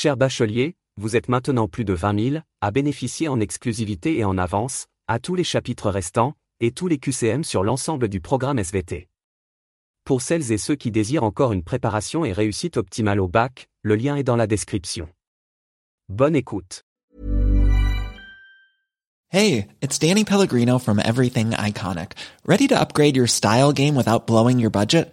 Cher bachelier, vous êtes maintenant plus de 20 000 à bénéficier en exclusivité et en avance, à tous les chapitres restants, et tous les QCM sur l'ensemble du programme SVT. Pour celles et ceux qui désirent encore une préparation et réussite optimale au bac, le lien est dans la description. Bonne écoute. Hey, it's Danny Pellegrino from Everything Iconic. Ready to upgrade your style game without blowing your budget?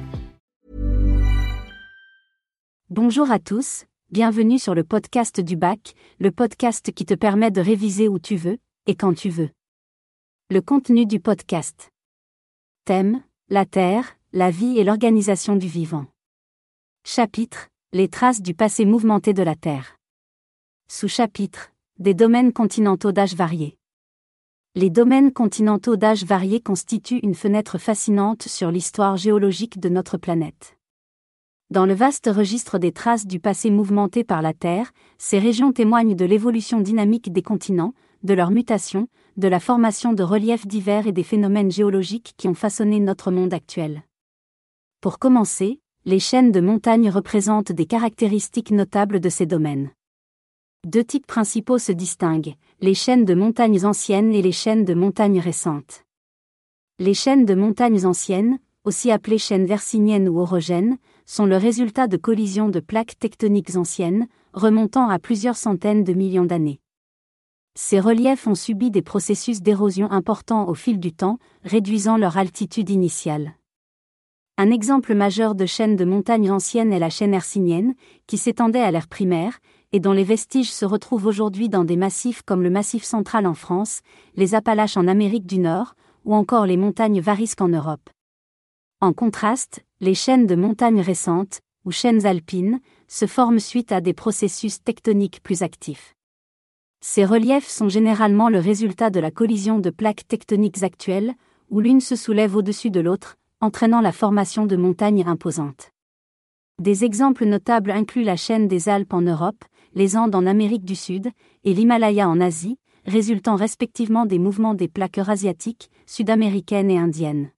Bonjour à tous, bienvenue sur le podcast du bac, le podcast qui te permet de réviser où tu veux et quand tu veux. Le contenu du podcast. Thème La Terre, la vie et l'organisation du vivant. Chapitre Les traces du passé mouvementé de la Terre. Sous-chapitre Des domaines continentaux d'âge varié. Les domaines continentaux d'âge varié constituent une fenêtre fascinante sur l'histoire géologique de notre planète. Dans le vaste registre des traces du passé mouvementé par la Terre, ces régions témoignent de l'évolution dynamique des continents, de leur mutation, de la formation de reliefs divers et des phénomènes géologiques qui ont façonné notre monde actuel. Pour commencer, les chaînes de montagnes représentent des caractéristiques notables de ces domaines. Deux types principaux se distinguent, les chaînes de montagnes anciennes et les chaînes de montagnes récentes. Les chaînes de montagnes anciennes, aussi appelées chaînes versiniennes ou orogènes, sont le résultat de collisions de plaques tectoniques anciennes, remontant à plusieurs centaines de millions d'années. Ces reliefs ont subi des processus d'érosion importants au fil du temps, réduisant leur altitude initiale. Un exemple majeur de chaîne de montagnes anciennes est la chaîne hercynienne, qui s'étendait à l'ère primaire, et dont les vestiges se retrouvent aujourd'hui dans des massifs comme le Massif central en France, les Appalaches en Amérique du Nord, ou encore les montagnes Varisques en Europe. En contraste, les chaînes de montagnes récentes, ou chaînes alpines, se forment suite à des processus tectoniques plus actifs. Ces reliefs sont généralement le résultat de la collision de plaques tectoniques actuelles, où l'une se soulève au-dessus de l'autre, entraînant la formation de montagnes imposantes. Des exemples notables incluent la chaîne des Alpes en Europe, les Andes en Amérique du Sud, et l'Himalaya en Asie, résultant respectivement des mouvements des plaques eurasiatiques, sud-américaines et indiennes.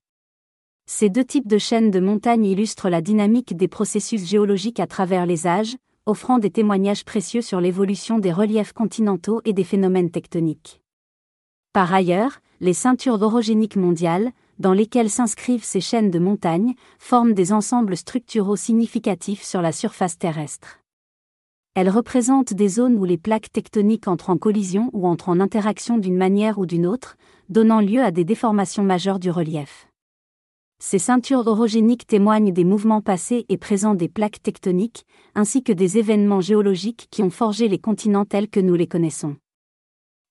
Ces deux types de chaînes de montagnes illustrent la dynamique des processus géologiques à travers les âges, offrant des témoignages précieux sur l'évolution des reliefs continentaux et des phénomènes tectoniques. Par ailleurs, les ceintures orogéniques mondiales, dans lesquelles s'inscrivent ces chaînes de montagnes, forment des ensembles structuraux significatifs sur la surface terrestre. Elles représentent des zones où les plaques tectoniques entrent en collision ou entrent en interaction d'une manière ou d'une autre, donnant lieu à des déformations majeures du relief. Ces ceintures orogéniques témoignent des mouvements passés et présents des plaques tectoniques, ainsi que des événements géologiques qui ont forgé les continents tels que nous les connaissons.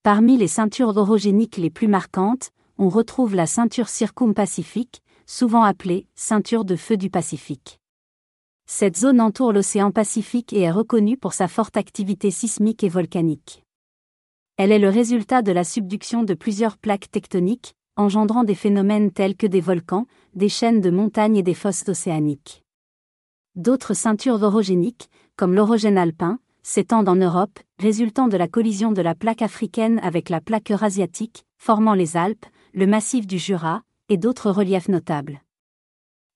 Parmi les ceintures orogéniques les plus marquantes, on retrouve la ceinture circumpacifique, souvent appelée ceinture de feu du Pacifique. Cette zone entoure l'océan Pacifique et est reconnue pour sa forte activité sismique et volcanique. Elle est le résultat de la subduction de plusieurs plaques tectoniques, engendrant des phénomènes tels que des volcans, des chaînes de montagnes et des fosses océaniques. D'autres ceintures orogéniques, comme l'orogène alpin, s'étendent en Europe, résultant de la collision de la plaque africaine avec la plaque eurasiatique, formant les Alpes, le massif du Jura, et d'autres reliefs notables.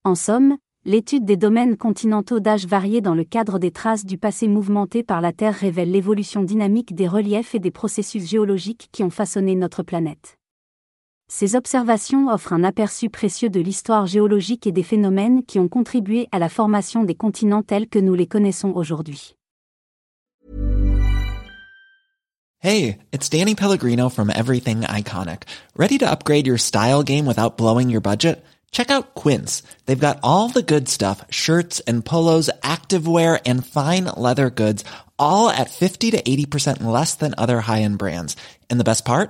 En somme, l'étude des domaines continentaux d'âge varié dans le cadre des traces du passé mouvementé par la Terre révèle l'évolution dynamique des reliefs et des processus géologiques qui ont façonné notre planète. Ces observations offrent un aperçu précieux de l'histoire géologique et des phénomènes qui ont contribué à la formation des continents tels que nous les connaissons aujourd'hui. Hey, it's Danny Pellegrino from Everything Iconic. Ready to upgrade your style game without blowing your budget? Check out Quince. They've got all the good stuff, shirts and polos, activewear and fine leather goods, all at 50 to 80% less than other high-end brands. And the best part?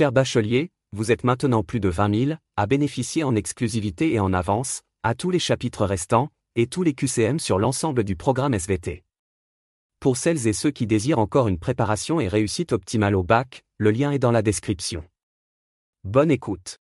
Cher bachelier, vous êtes maintenant plus de 20 000 à bénéficier en exclusivité et en avance, à tous les chapitres restants, et tous les QCM sur l'ensemble du programme SVT. Pour celles et ceux qui désirent encore une préparation et réussite optimale au bac, le lien est dans la description. Bonne écoute.